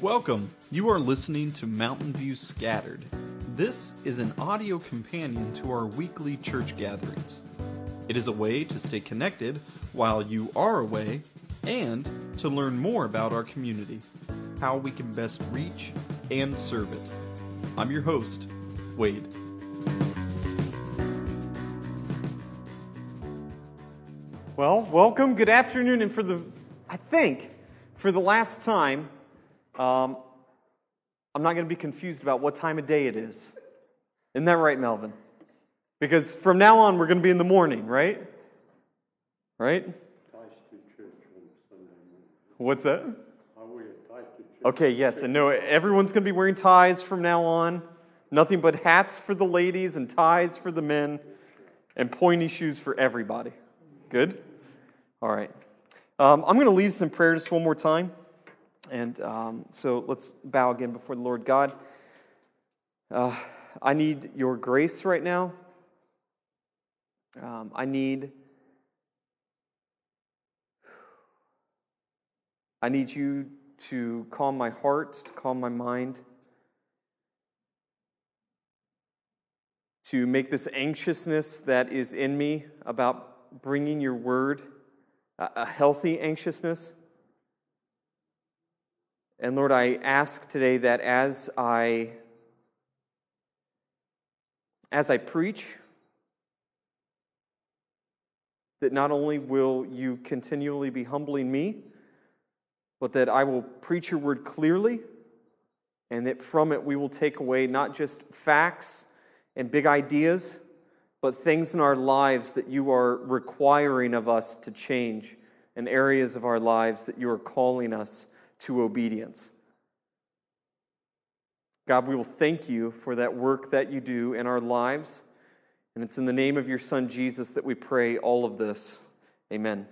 Welcome. You are listening to Mountain View Scattered. This is an audio companion to our weekly church gatherings. It is a way to stay connected while you are away and to learn more about our community, how we can best reach and serve it. I'm your host, Wade. Well, welcome. Good afternoon. And for the, I think, for the last time, um, I'm not going to be confused about what time of day it is. Isn't that right, Melvin? Because from now on, we're going to be in the morning, right? Right? What's that? Okay, yes. And no, everyone's going to be wearing ties from now on. Nothing but hats for the ladies and ties for the men and pointy shoes for everybody. Good? All right. Um, I'm going to lead us in prayer just one more time. And um, so let's bow again before the Lord God. Uh, I need your grace right now. Um, I need. I need you to calm my heart, to calm my mind, to make this anxiousness that is in me about bringing your word a healthy anxiousness. And Lord, I ask today that as I as I preach that not only will you continually be humbling me, but that I will preach your word clearly and that from it we will take away not just facts and big ideas, but things in our lives that you are requiring of us to change, and areas of our lives that you are calling us to obedience. God, we will thank you for that work that you do in our lives. And it's in the name of your Son, Jesus, that we pray all of this. Amen.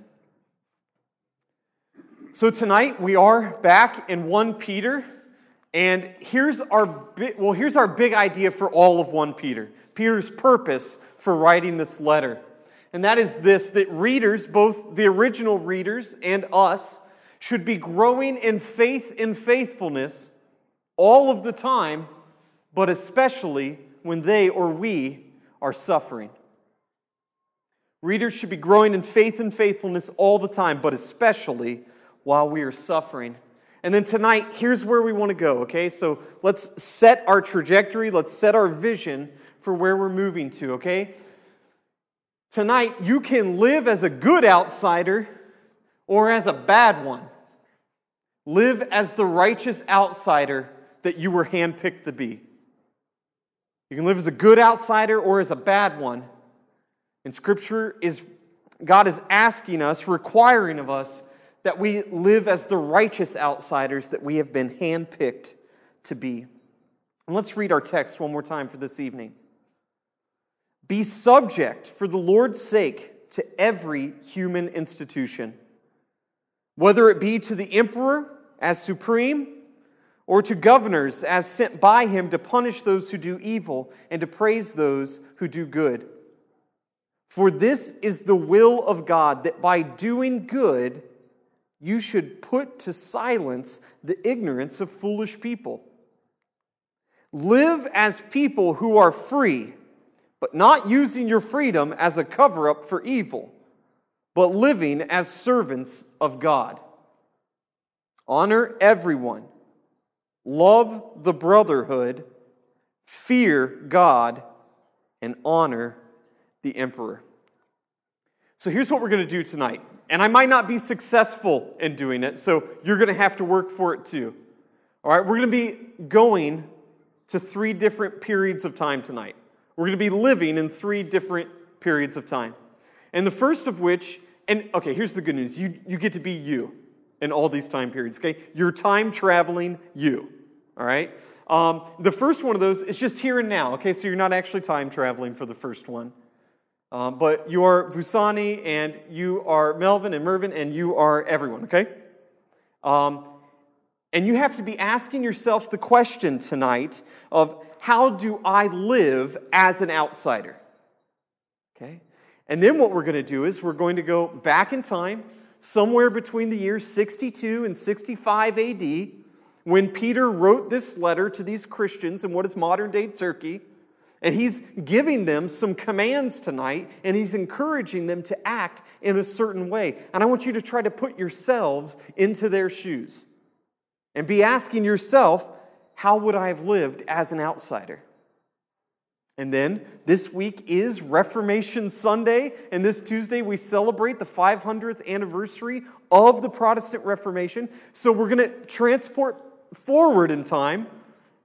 So tonight we are back in 1 Peter. And here's our big, well, here's our big idea for all of 1 Peter. Peter's purpose for writing this letter. And that is this that readers, both the original readers and us, should be growing in faith and faithfulness all of the time, but especially when they or we are suffering. Readers should be growing in faith and faithfulness all the time, but especially while we are suffering. And then tonight, here's where we want to go, okay? So let's set our trajectory, let's set our vision for where we're moving to, okay? Tonight, you can live as a good outsider or as a bad one. Live as the righteous outsider that you were handpicked to be. You can live as a good outsider or as a bad one. And Scripture is, God is asking us, requiring of us, that we live as the righteous outsiders that we have been handpicked to be. And let's read our text one more time for this evening. Be subject for the Lord's sake to every human institution, whether it be to the emperor as supreme, or to governors as sent by him to punish those who do evil and to praise those who do good. For this is the will of God, that by doing good, you should put to silence the ignorance of foolish people. Live as people who are free but not using your freedom as a cover up for evil, but living as servants of God. Honor everyone, love the brotherhood, fear God, and honor the emperor. So here's what we're going to do tonight. And I might not be successful in doing it, so you're going to have to work for it too. All right, we're going to be going to three different periods of time tonight. We're going to be living in three different periods of time. And the first of which, and okay, here's the good news you, you get to be you in all these time periods, okay? You're time traveling you, all right? Um, the first one of those is just here and now, okay? So you're not actually time traveling for the first one. Um, but you are Vusani, and you are Melvin and Mervin, and you are everyone, okay? Um, and you have to be asking yourself the question tonight of how do I live as an outsider? Okay? And then what we're going to do is we're going to go back in time, somewhere between the years 62 and 65 AD, when Peter wrote this letter to these Christians in what is modern day Turkey. And he's giving them some commands tonight, and he's encouraging them to act in a certain way. And I want you to try to put yourselves into their shoes and be asking yourself, how would I have lived as an outsider? And then this week is Reformation Sunday, and this Tuesday we celebrate the 500th anniversary of the Protestant Reformation. So we're going to transport forward in time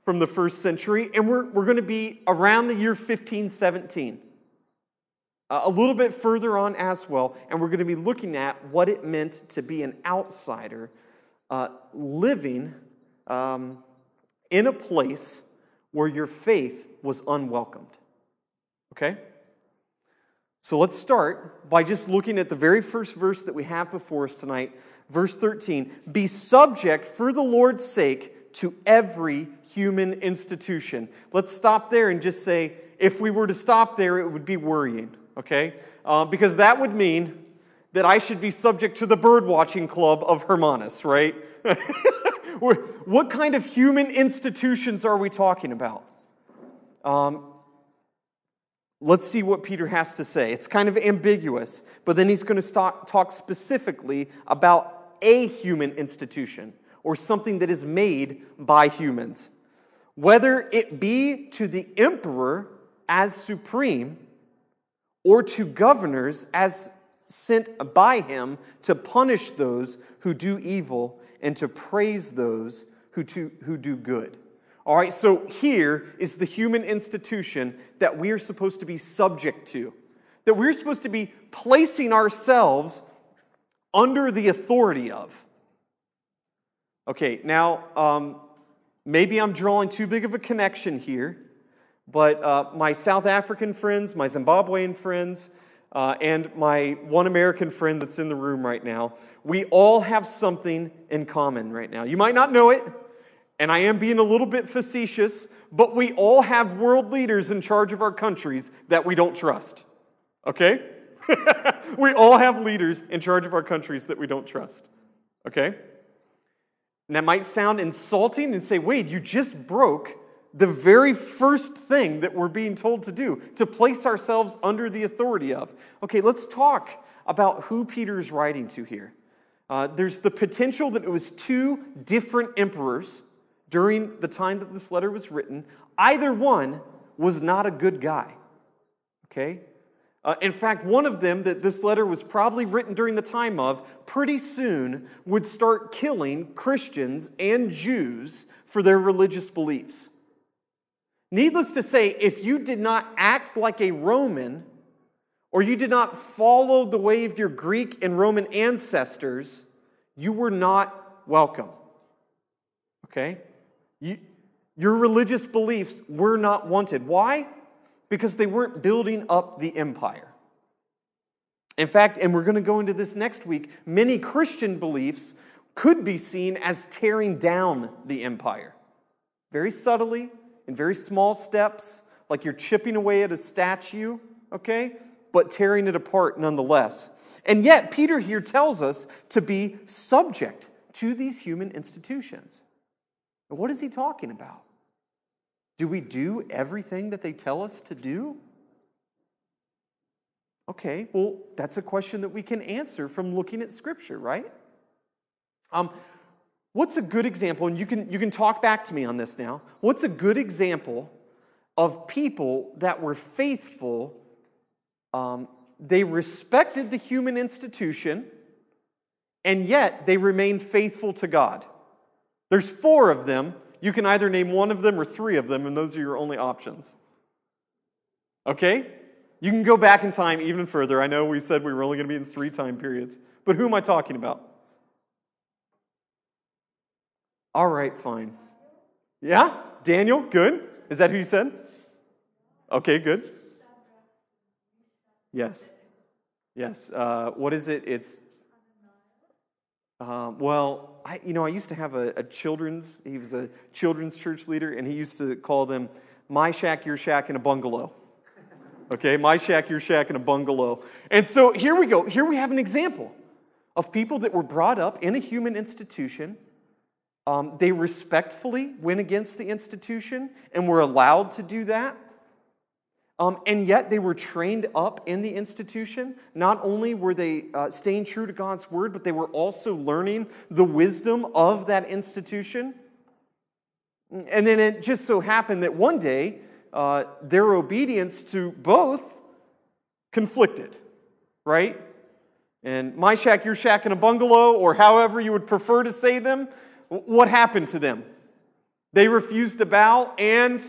from the first century, and we're, we're going to be around the year 1517. Uh, a little bit further on as well, and we're going to be looking at what it meant to be an outsider uh, living um, in a place where your faith was unwelcomed. Okay? So let's start by just looking at the very first verse that we have before us tonight, verse 13. Be subject for the Lord's sake to every human institution. Let's stop there and just say, if we were to stop there, it would be worrying, okay? Uh, because that would mean that I should be subject to the bird watching club of Hermanus, right? what kind of human institutions are we talking about? Um, let's see what Peter has to say. It's kind of ambiguous, but then he's going to talk specifically about a human institution or something that is made by humans. Whether it be to the emperor as supreme or to governors as sent by him to punish those who do evil and to praise those who, to, who do good. All right, so here is the human institution that we are supposed to be subject to, that we're supposed to be placing ourselves under the authority of. Okay, now, um, maybe I'm drawing too big of a connection here, but uh, my South African friends, my Zimbabwean friends, uh, and my one American friend that's in the room right now, we all have something in common right now. You might not know it, and I am being a little bit facetious, but we all have world leaders in charge of our countries that we don't trust. Okay? we all have leaders in charge of our countries that we don't trust. Okay? And that might sound insulting and say, wait, you just broke the very first thing that we're being told to do, to place ourselves under the authority of. Okay, let's talk about who Peter is writing to here. Uh, there's the potential that it was two different emperors during the time that this letter was written, either one was not a good guy. Okay? Uh, in fact, one of them that this letter was probably written during the time of, pretty soon would start killing Christians and Jews for their religious beliefs. Needless to say, if you did not act like a Roman, or you did not follow the way of your Greek and Roman ancestors, you were not welcome. Okay? You, your religious beliefs were not wanted. Why? Because they weren't building up the empire. In fact, and we're going to go into this next week, many Christian beliefs could be seen as tearing down the empire. Very subtly, in very small steps, like you're chipping away at a statue, okay? But tearing it apart nonetheless. And yet, Peter here tells us to be subject to these human institutions. What is he talking about? Do we do everything that they tell us to do? Okay, well, that's a question that we can answer from looking at Scripture, right? Um, what's a good example, and you can, you can talk back to me on this now. What's a good example of people that were faithful? Um, they respected the human institution, and yet they remained faithful to God. There's four of them. You can either name one of them or three of them, and those are your only options. Okay? You can go back in time even further. I know we said we were only going to be in three time periods, but who am I talking about? All right, fine. Yeah? Daniel? Good. Is that who you said? Okay, good. Yes. Yes. Uh, what is it? It's um, well, I, you know, I used to have a, a, children's, he was a children's church leader, and he used to call them my shack, your shack, and a bungalow. Okay, my shack, your shack, and a bungalow. And so here we go. Here we have an example of people that were brought up in a human institution, Um, they respectfully went against the institution and were allowed to do that. Um, and yet they were trained up in the institution. Not only were they uh, staying true to God's word, but they were also learning the wisdom of that institution. And then it just so happened that one day uh, their obedience to both conflicted, right? And my shack, your shack, in a bungalow, or however you would prefer to say them, what happened to them? They refused to bow and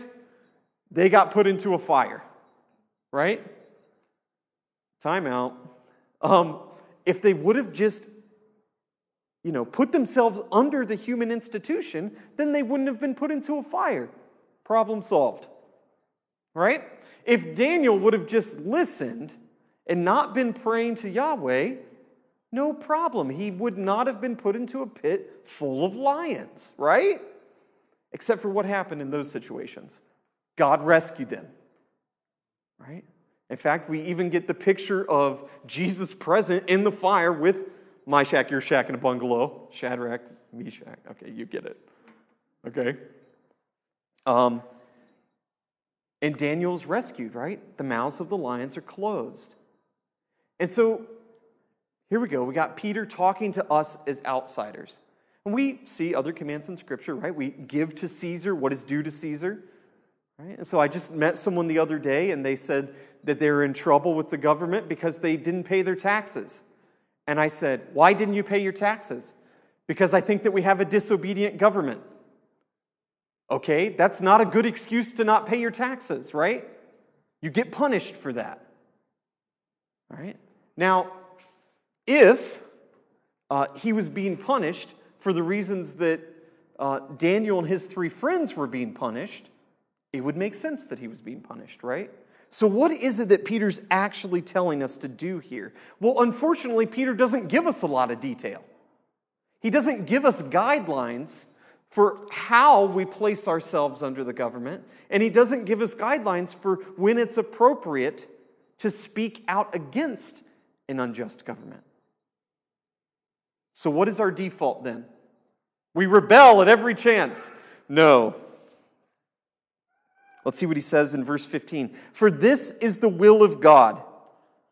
they got put into a fire right? Time out. Um, if they would have just, you know, put themselves under the human institution, then they wouldn't have been put into a fire. Problem solved. Right? If Daniel would have just listened and not been praying to Yahweh, no problem. He would not have been put into a pit full of lions, right? Except for what happened in those situations. God rescued them right? In fact, we even get the picture of Jesus present in the fire with my shack, your shack, in a bungalow. Shadrach, Meshach. Okay, you get it. Okay. Um, and Daniel's rescued, right? The mouths of the lions are closed. And so here we go. We got Peter talking to us as outsiders. And we see other commands in Scripture, right? We give to Caesar what is due to Caesar. Right? And so I just met someone the other day and they said that they're in trouble with the government because they didn't pay their taxes. And I said, Why didn't you pay your taxes? Because I think that we have a disobedient government. Okay, that's not a good excuse to not pay your taxes, right? You get punished for that. All right? Now, if uh, he was being punished for the reasons that uh, Daniel and his three friends were being punished, it would make sense that he was being punished, right? So, what is it that Peter's actually telling us to do here? Well, unfortunately, Peter doesn't give us a lot of detail. He doesn't give us guidelines for how we place ourselves under the government, and he doesn't give us guidelines for when it's appropriate to speak out against an unjust government. So, what is our default then? We rebel at every chance. No, Let's see what he says in verse 15. For this is the will of God,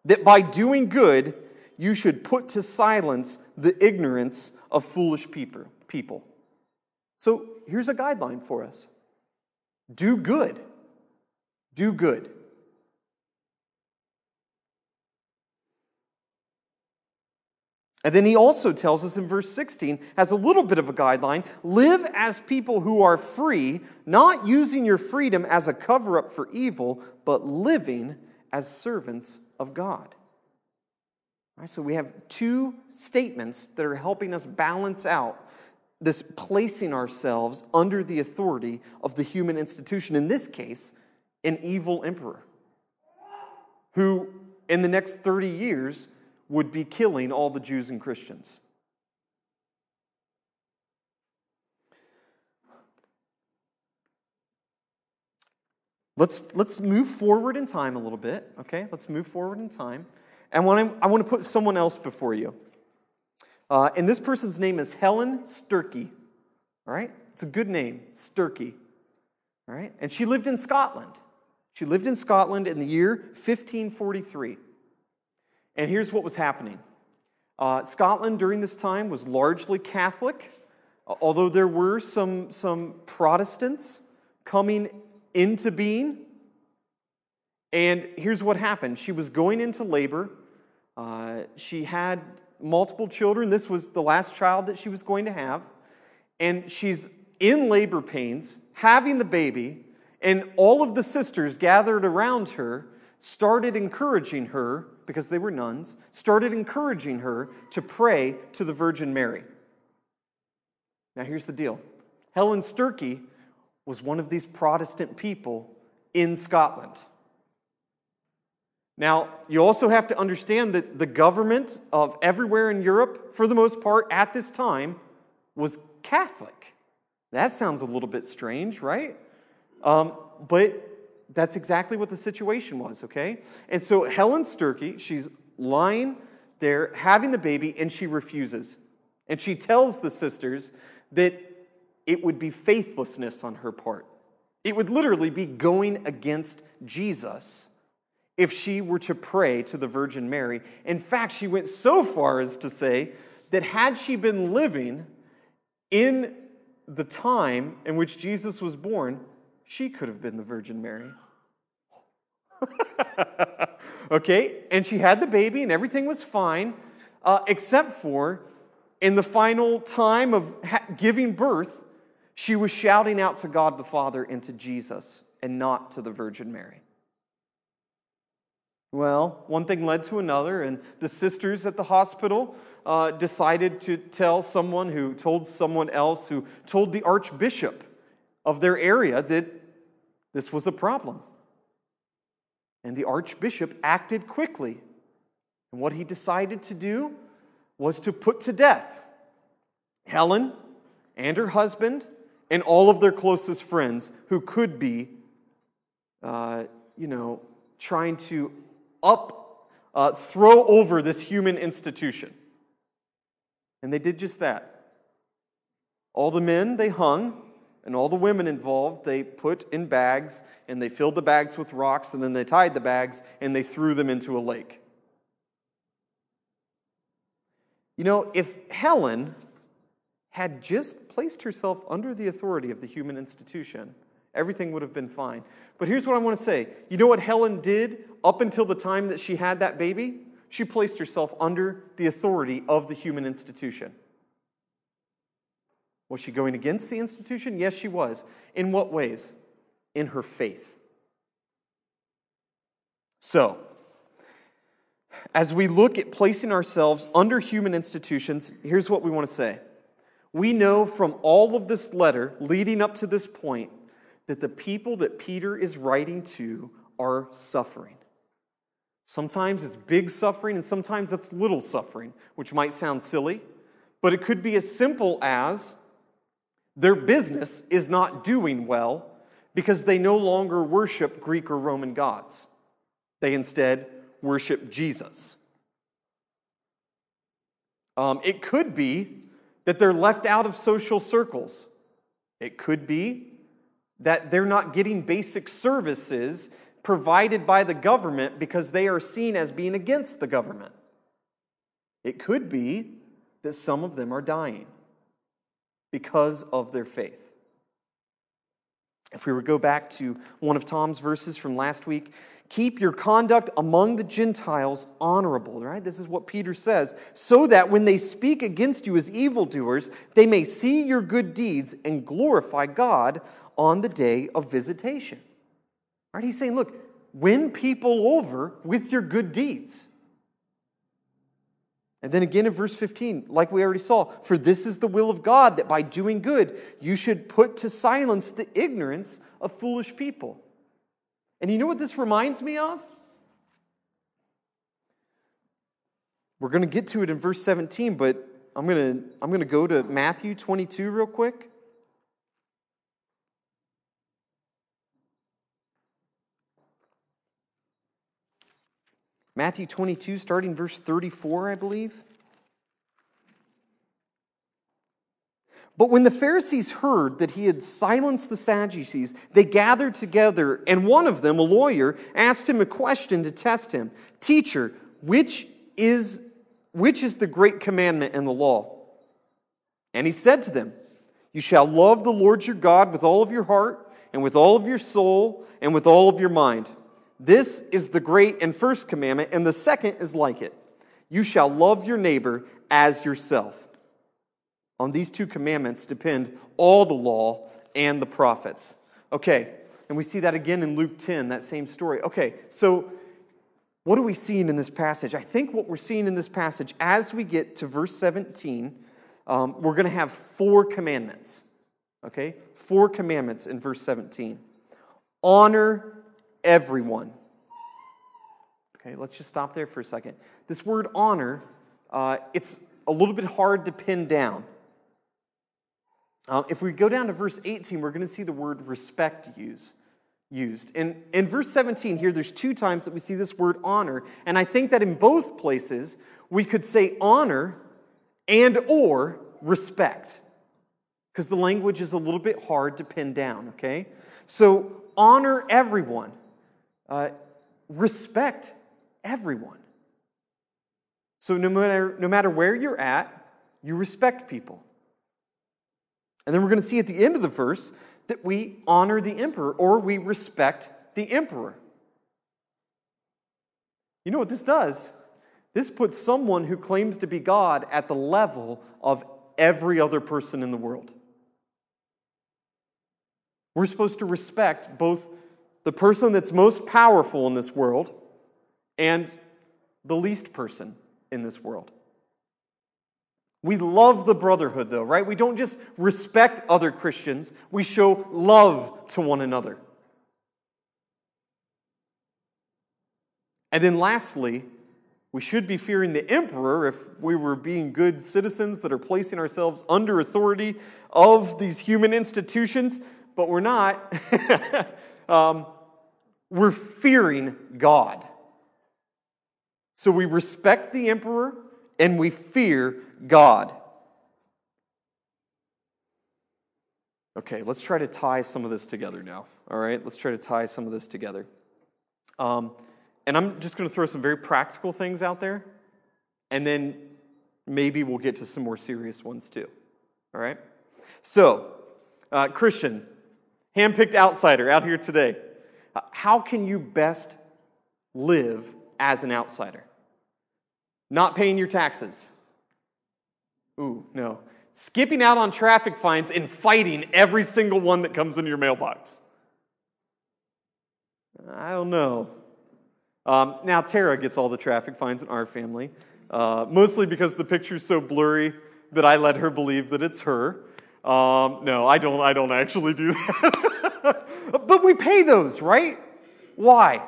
that by doing good you should put to silence the ignorance of foolish people. So here's a guideline for us do good. Do good. And then he also tells us in verse 16, has a little bit of a guideline live as people who are free, not using your freedom as a cover up for evil, but living as servants of God. Right, so we have two statements that are helping us balance out this placing ourselves under the authority of the human institution, in this case, an evil emperor, who in the next 30 years would be killing all the Jews and Christians. Let's, let's move forward in time a little bit, okay? Let's move forward in time. And when I want to put someone else before you. Uh, and this person's name is Helen Sturkey, all right? It's a good name, Sturkey, all right? And she lived in Scotland. She lived in Scotland in the year 1543. And here's what was happening uh, Scotland during this time was largely Catholic, although there were some, some Protestants coming into being. And here's what happened she was going into labor. Uh, she had multiple children. This was the last child that she was going to have. And she's in labor pains, having the baby, and all of the sisters gathered around her started encouraging her, because they were nuns, started encouraging her to pray to the Virgin Mary. Now, here's the deal Helen Sturkey was one of these Protestant people in Scotland. Now, you also have to understand that the government of everywhere in Europe, for the most part at this time, was Catholic. That sounds a little bit strange, right? Um, but that's exactly what the situation was, okay? And so Helen Sturkey, she's lying there having the baby, and she refuses. And she tells the sisters that it would be faithlessness on her part. It would literally be going against Jesus if she were to pray to the Virgin Mary. In fact, she went so far as to say that had she been living in the time in which Jesus was born, she could have been the Virgin Mary. okay, and she had the baby and everything was fine, uh, except for in the final time of ha- giving birth, she was shouting out to God the Father and to Jesus and not to the Virgin Mary. Well, one thing led to another, and the sisters at the hospital uh, decided to tell someone who told someone else who told the archbishop of their area that this was a problem. And the archbishop acted quickly. And what he decided to do was to put to death Helen and her husband and all of their closest friends who could be, uh, you know, trying to up, uh, throw over this human institution. And they did just that. All the men they hung, and all the women involved they put in bags, and they filled the bags with rocks, and then they tied the bags, and they threw them into a lake. You know, if Helen had just placed herself under the authority of the human institution, everything would have been fine. But here's what I want to say you know what Helen did up until the time that she had that baby? She placed herself under the authority of the human institution. Was she going against the institution? Yes, she was. In what ways? In her faith. So, as we look at placing ourselves under human institutions, here's what we want to say. We know from all of this letter leading up to this point that the people that Peter is writing to are suffering. Sometimes it's big suffering and sometimes it's little suffering, which might sound silly, but it could be as simple as their business is not doing well because they no longer worship Greek or Roman gods. They instead worship Jesus. Um, it could be that they're left out of social circles. It could be that they're not getting basic services provided by the government because they are seen as being against the government. It could be that some of them are dying because of their faith. If we were to go back to one of Tom's verses from last week, keep your conduct among the Gentiles honorable, right? This is what Peter says, so that when they speak against you as evildoers, they may see your good deeds and glorify God on the day of visitation. Right? He's saying, look, win people over with your good deeds. And then again in verse 15, like we already saw, for this is the will of God that by doing good you should put to silence the ignorance of foolish people. And you know what this reminds me of? We're going to get to it in verse 17, but I'm going to, I'm going to go to Matthew 22 real quick. Matthew 22, starting verse 34, I believe. But when the Pharisees heard that he had silenced the Sadducees, they gathered together, and one of them, a lawyer, asked him a question to test him Teacher, which is, which is the great commandment in the law? And he said to them, You shall love the Lord your God with all of your heart, and with all of your soul, and with all of your mind. This is the great and first commandment, and the second is like it You shall love your neighbor as yourself. On these two commandments depend all the law and the prophets. Okay, and we see that again in Luke 10, that same story. Okay, so what are we seeing in this passage? I think what we're seeing in this passage, as we get to verse 17, um, we're going to have four commandments. Okay, four commandments in verse 17. Honor everyone. Okay, let's just stop there for a second. This word honor, uh, it's a little bit hard to pin down. Uh, if we go down to verse 18, we're going to see the word respect use, used. In, in verse 17 here, there's two times that we see this word honor, and I think that in both places we could say honor and or respect. because the language is a little bit hard to pin down, okay? So honor everyone, uh, respect everyone. So no matter, no matter where you're at, you respect people. And then we're going to see at the end of the verse that we honor the emperor or we respect the emperor. You know what this does? This puts someone who claims to be God at the level of every other person in the world. We're supposed to respect both the person that's most powerful in this world and the least person in this world. We love the brotherhood, though, right? We don't just respect other Christians, we show love to one another. And then lastly, we should be fearing the emperor if we were being good citizens that are placing ourselves under authority of these human institutions, but we're not. um, we're fearing God. So we respect the emperor and we fear God. Okay, let's try to tie some of this together now. All right, let's try to tie some of this together. Um, and I'm just going to throw some very practical things out there, and then maybe we'll get to some more serious ones too. All right? So, uh, Christian, handpicked outsider out here today, how can you best live as an outsider? Not paying your taxes. Ooh, no. Skipping out on traffic fines and fighting every single one that comes into your mailbox. I don't know. Um, now, Tara gets all the traffic fines in our family, uh, mostly because the picture's so blurry that I let her believe that it's her. Um, no, I don't. I don't actually do that. but we pay those, right? Why?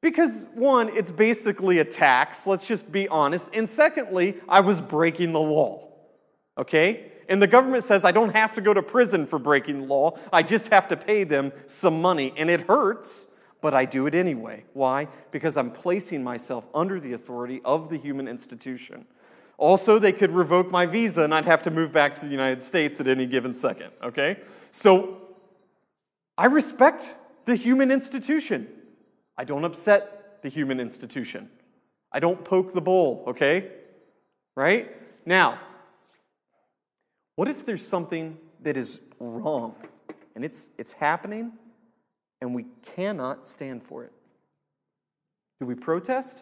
Because one, it's basically a tax. Let's just be honest. And secondly, I was breaking the law. Okay? And the government says I don't have to go to prison for breaking the law. I just have to pay them some money, and it hurts but I do it anyway. Why? Because I'm placing myself under the authority of the human institution. Also, they could revoke my visa and I'd have to move back to the United States at any given second, okay? So, I respect the human institution. I don't upset the human institution. I don't poke the bowl, okay? Right? Now, what if there's something that is wrong and it's, it's happening and we cannot stand for it. Do we protest?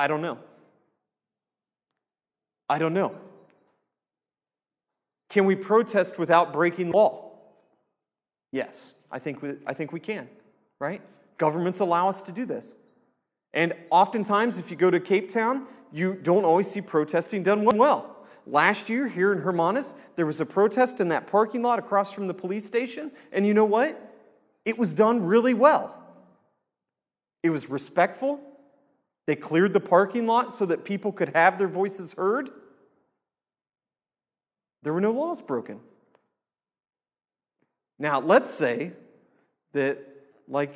I don't know. I don't know. Can we protest without breaking law? Yes, I think we, I think we can, right? Governments allow us to do this. And oftentimes, if you go to Cape Town, you don't always see protesting done well. Last year, here in Hermanus, there was a protest in that parking lot across from the police station, and you know what? It was done really well. It was respectful. They cleared the parking lot so that people could have their voices heard. There were no laws broken. Now, let's say that, like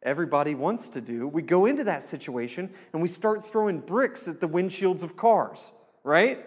everybody wants to do, we go into that situation and we start throwing bricks at the windshields of cars, right?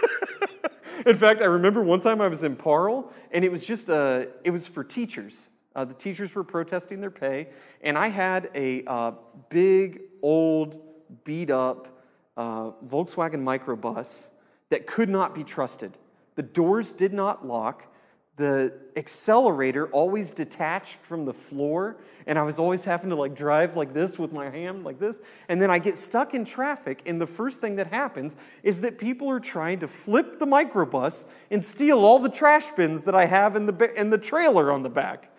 in fact, I remember one time I was in Paarl, and it was just a, it was for teachers. Uh, the teachers were protesting their pay, and I had a uh, big, old, beat up uh, Volkswagen microbus that could not be trusted. The doors did not lock. The accelerator always detached from the floor and i was always having to like drive like this with my hand like this. And then i get stuck in traffic and the first thing that happens is that people are trying to flip the microbus and steal all the trash bins that i have in the, in the trailer on the back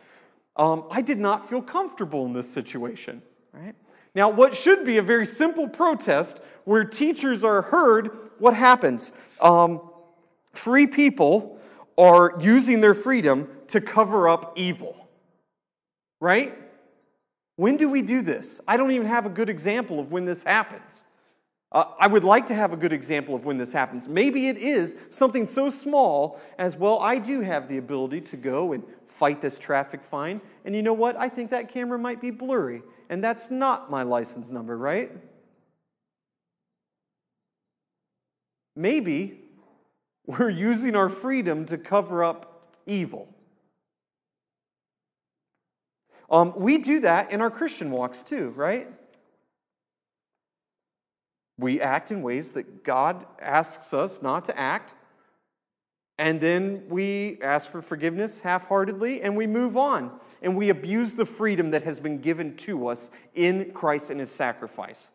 um, i did not feel comfortable in this situation right now what should be a very simple protest where teachers are heard what happens um, free people are using their freedom to cover up evil. Right? When do we do this? I don't even have a good example of when this happens. Uh, I would like to have a good example of when this happens. Maybe it is something so small as, well, I do have the ability to go and fight this traffic fine. And you know what? I think that camera might be blurry. And that's not my license number, right? maybe we're using our freedom to cover up evil. Um, we do that in our Christian walks too, right? We act in ways that God asks us not to act. And then we ask for forgiveness half heartedly and we move on. And we abuse the freedom that has been given to us in Christ and his sacrifice.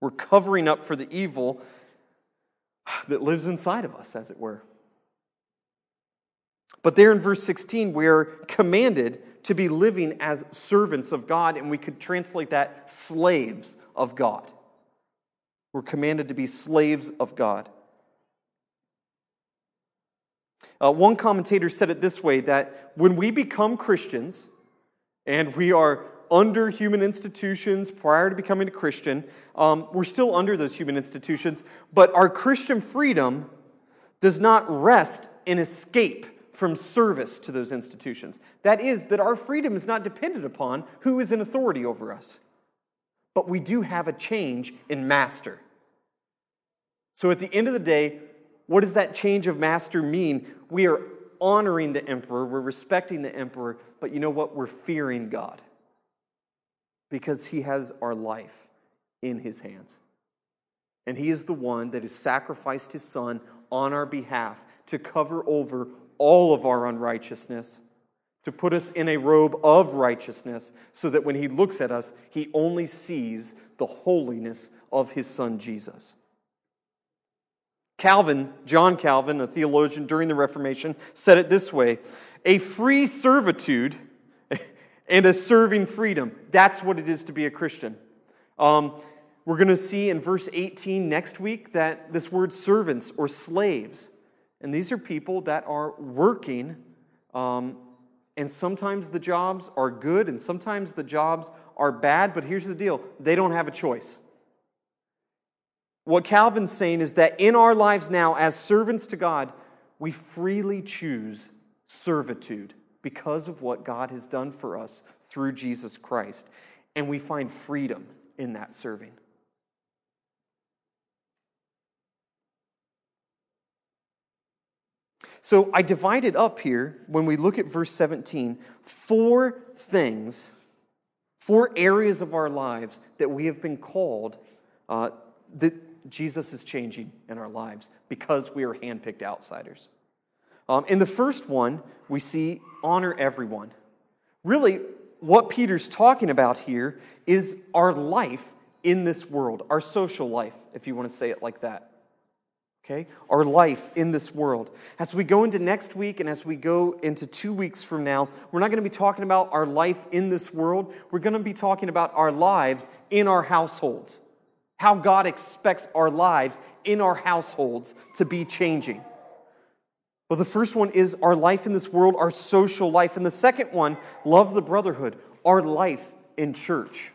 We're covering up for the evil that lives inside of us, as it were. But there in verse 16, we're commanded to be living as servants of God, and we could translate that slaves of God. We're commanded to be slaves of God. Uh, one commentator said it this way that when we become Christians and we are under human institutions prior to becoming a Christian, um, we're still under those human institutions, but our Christian freedom does not rest in escape from service to those institutions. That is, that our freedom is not dependent upon who is in authority over us. But we do have a change in master. So at the end of the day, what does that change of master mean? We are honoring the emperor, we're respecting the emperor, but you know what? We're fearing God because he has our life in his hands. And he is the one that has sacrificed his son on our behalf to cover over all of our unrighteousness, to put us in a robe of righteousness, so that when he looks at us, he only sees the holiness of his son Jesus. Calvin, John Calvin, a theologian during the Reformation, said it this way A free servitude and a serving freedom. That's what it is to be a Christian. Um, we're going to see in verse 18 next week that this word servants or slaves and these are people that are working, um, and sometimes the jobs are good and sometimes the jobs are bad, but here's the deal they don't have a choice. What Calvin's saying is that in our lives now, as servants to God, we freely choose servitude because of what God has done for us through Jesus Christ. And we find freedom in that serving. So I divided up here, when we look at verse 17, four things, four areas of our lives that we have been called uh, that Jesus is changing in our lives because we are handpicked outsiders. Um, in the first one, we see honor everyone. Really, what Peter's talking about here is our life in this world, our social life, if you want to say it like that okay? Our life in this world. As we go into next week and as we go into two weeks from now, we're not going to be talking about our life in this world. We're going to be talking about our lives in our households. How God expects our lives in our households to be changing. Well, the first one is our life in this world, our social life. And the second one, love the brotherhood, our life in church.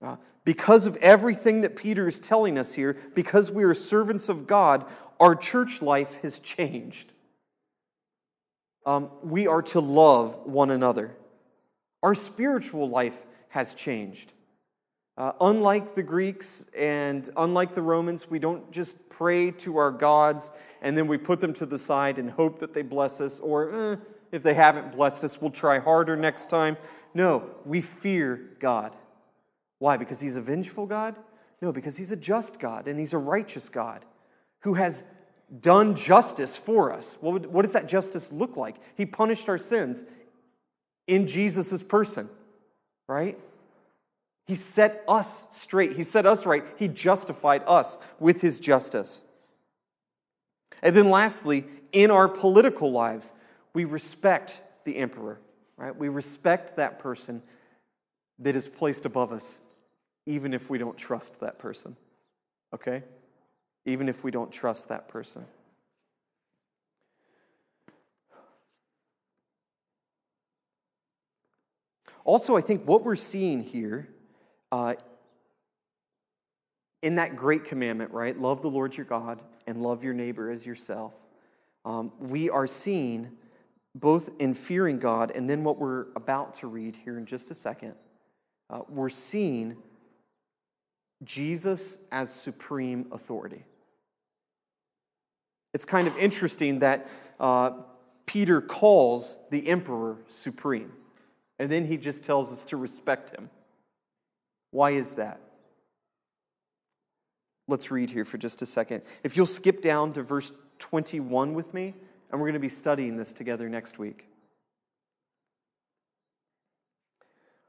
Uh, because of everything that Peter is telling us here, because we are servants of God, our church life has changed. Um, we are to love one another. Our spiritual life has changed. Uh, unlike the Greeks and unlike the Romans, we don't just pray to our gods and then we put them to the side and hope that they bless us, or eh, if they haven't blessed us, we'll try harder next time. No, we fear God. Why? Because he's a vengeful God? No, because he's a just God and he's a righteous God who has done justice for us. What, would, what does that justice look like? He punished our sins in Jesus' person, right? He set us straight. He set us right. He justified us with his justice. And then lastly, in our political lives, we respect the emperor, right? We respect that person that is placed above us even if we don't trust that person. Okay? Even if we don't trust that person. Also, I think what we're seeing here uh, in that great commandment, right? Love the Lord your God and love your neighbor as yourself. Um, we are seeing both in fearing God and then what we're about to read here in just a second, uh, we're seeing Jesus as supreme authority. It's kind of interesting that uh, Peter calls the emperor supreme, and then he just tells us to respect him. Why is that? Let's read here for just a second. If you'll skip down to verse 21 with me, and we're going to be studying this together next week.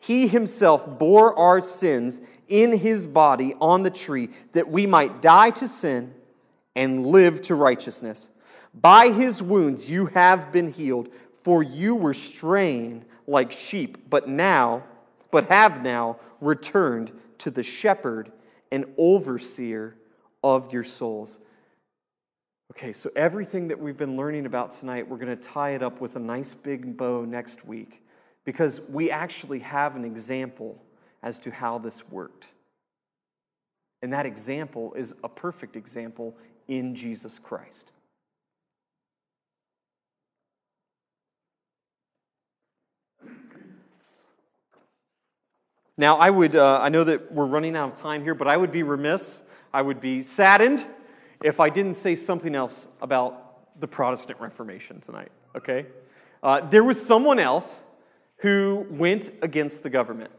He himself bore our sins in his body on the tree, that we might die to sin and live to righteousness. By his wounds you have been healed, for you were straying like sheep, but now but have now returned to the shepherd and overseer of your souls. Okay, so everything that we've been learning about tonight, we're going to tie it up with a nice big bow next week because we actually have an example as to how this worked. And that example is a perfect example in Jesus Christ. Now, I would, uh, I know that we're running out of time here, but I would be remiss, I would be saddened if I didn't say something else about the Protestant Reformation tonight, okay? Uh, there was someone else who went against the government.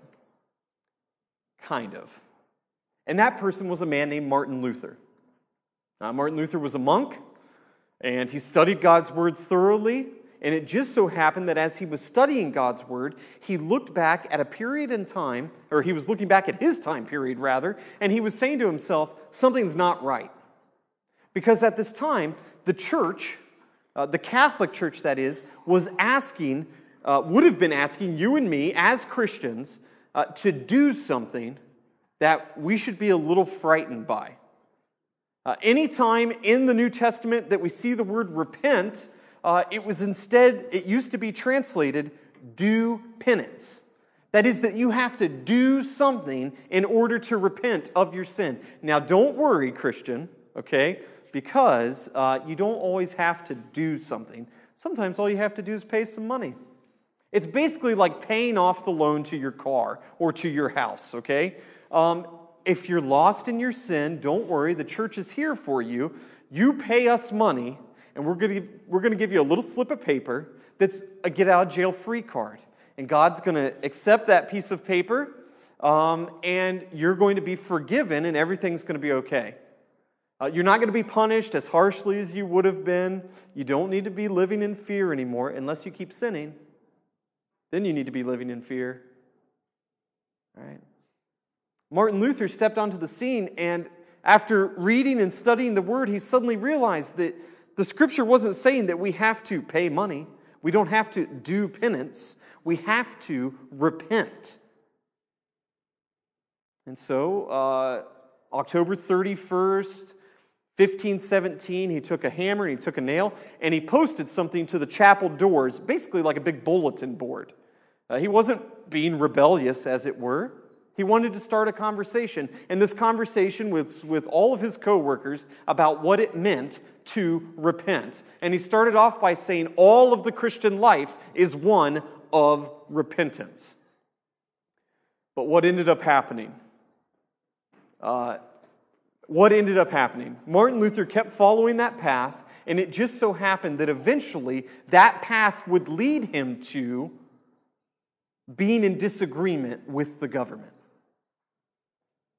Kind of. And that person was a man named Martin Luther. Now, Martin Luther was a monk, and he studied God's word thoroughly. And it just so happened that as he was studying God's word, he looked back at a period in time, or he was looking back at his time period rather, and he was saying to himself, something's not right. Because at this time, the church, uh, the Catholic Church that is, was asking, uh, would have been asking you and me as Christians uh, to do something that we should be a little frightened by. Uh, anytime in the New Testament that we see the word repent, uh, it was instead, it used to be translated do penance. That is, that you have to do something in order to repent of your sin. Now, don't worry, Christian, okay, because uh, you don't always have to do something. Sometimes all you have to do is pay some money. It's basically like paying off the loan to your car or to your house, okay? Um, if you're lost in your sin, don't worry, the church is here for you. You pay us money, and we're going to we're to give you a little slip of paper that's a get out of jail free card. And God's going to accept that piece of paper, um, and you're going to be forgiven, and everything's going to be okay. Uh, you're not going to be punished as harshly as you would have been. You don't need to be living in fear anymore unless you keep sinning. Then you need to be living in fear. Right? Martin Luther stepped onto the scene, and after reading and studying the word, he suddenly realized that the scripture wasn't saying that we have to pay money, we don't have to do penance, we have to repent. And so, uh, October 31st, 1517, he took a hammer and he took a nail and he posted something to the chapel doors, basically like a big bulletin board. Uh, he wasn't being rebellious, as it were. He wanted to start a conversation, and this conversation was with all of his coworkers about what it meant to repent. And he started off by saying all of the Christian life is one of repentance. But what ended up happening? Uh, what ended up happening? Martin Luther kept following that path, and it just so happened that eventually that path would lead him to being in disagreement with the government.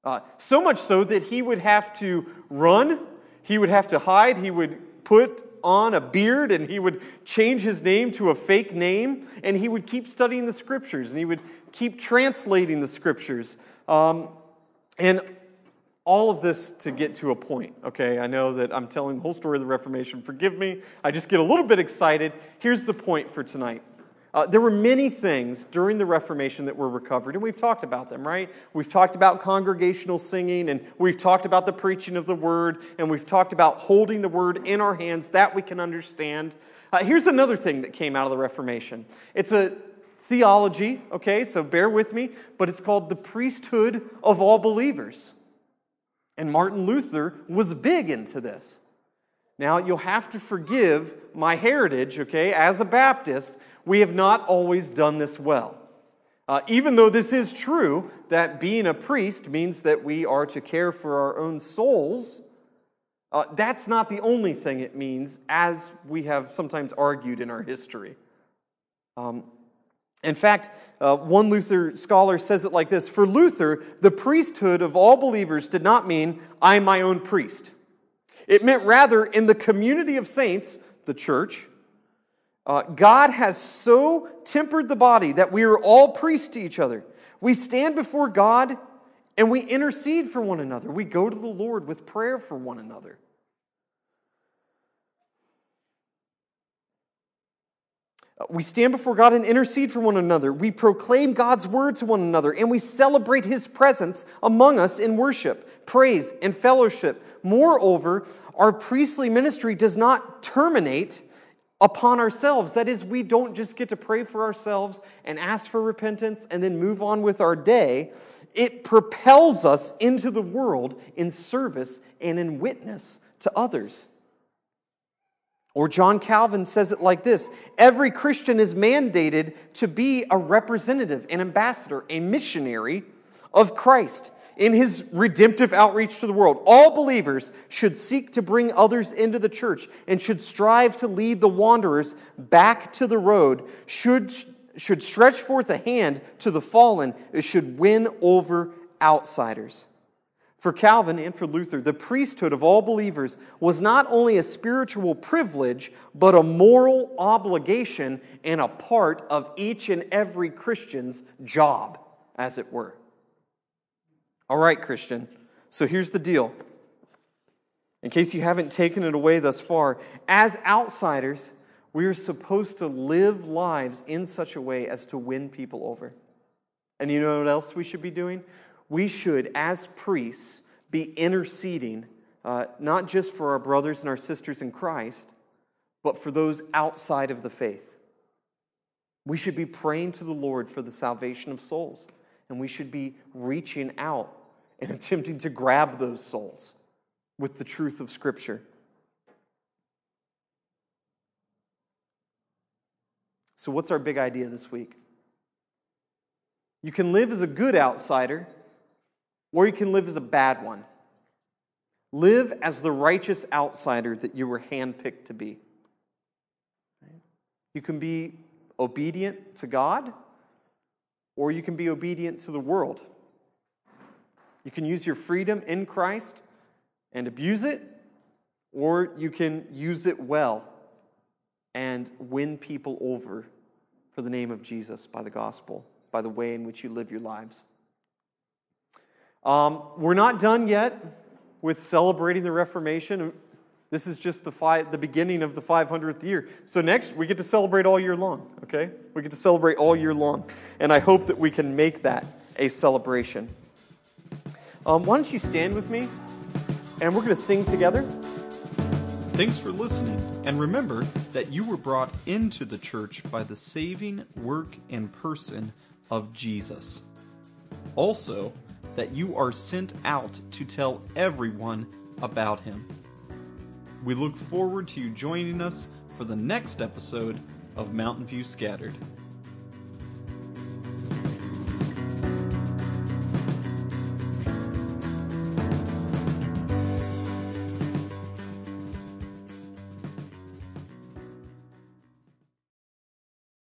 Uh, so much so that he would have to run he would have to hide, he would put on a beard and he would change his name to a fake name and he would keep studying the scriptures and he would keep translating the scriptures. Um, and all of this to get to a point, okay? I know that I'm telling the whole story of the Reformation. Forgive me. I just get a little bit excited. Here's the point for tonight Uh, there were many things during the Reformation that were recovered, and we've talked about them, right? We've talked about congregational singing, and we've talked about the preaching of the word, and we've talked about holding the word in our hands that we can understand. Uh, here's another thing that came out of the Reformation it's a theology, okay, so bear with me, but it's called the priesthood of all believers. And Martin Luther was big into this. Now, you'll have to forgive my heritage, okay, as a Baptist we have not always done this well. Uh, even though this is true, that being a priest means that we are to care for our own souls, uh, that's not the only thing it means, as we have sometimes argued in our history. Um, in fact, uh, one Luther scholar says it like this For Luther, the priesthood of all believers did not mean I'm my own priest. It meant rather, in the community of saints, the church, uh, God has so tempered the body that we are all priests to each other. We stand before God and we intercede for one another. We go to the Lord with prayer for one another. Uh, we stand before God and intercede for one another. We proclaim God's word to one another, and we celebrate his presence among us in worship, praise, and fellowship. Moreover, our priestly ministry does not terminate upon ourselves. That is, we don't just get to pray for ourselves and ask for repentance and then move on with our day. It propels us into the world in service and in witness to others. Or John Calvin says it like this Every Christian is mandated to be a representative, an ambassador, a missionary of Christ in his redemptive outreach to the world. All believers should seek to bring others into the church and should strive to lead the wanderers back to the road, should, should stretch forth a hand to the fallen, it should win over outsiders. For Calvin and for Luther, the priesthood of all believers was not only a spiritual privilege, but a moral obligation and a part of each and every Christian's job, as it were. All right, Christian. So here's the deal. In case you haven't taken it away thus far, as outsiders, we are supposed to live lives in such a way as to win people over. And you know what else we should be doing? We should, as priests, be interceding, uh, not just for our brothers and our sisters in Christ, but for those outside of the faith. We should be praying to the Lord for the salvation of souls, and we should be reaching out and attempting to grab those souls with the truth of Scripture. So, what's our big idea this week? You can live as a good outsider, or you can live as a bad one. Live as the righteous outsider that you were handpicked to be. You can be obedient to God, or you can be obedient to the world. You can use your freedom in Christ and abuse it, or you can use it well and win people over for the name of Jesus by the gospel, by the way in which you live your lives. Um, we're not done yet with celebrating the Reformation. This is just the, the beginning of the 500th year. So, next, we get to celebrate all year long, okay? We get to celebrate all year long. And I hope that we can make that a celebration. Um, why don't you stand with me and we're going to sing together? Thanks for listening, and remember that you were brought into the church by the saving work and person of Jesus. Also, that you are sent out to tell everyone about him. We look forward to you joining us for the next episode of Mountain View Scattered.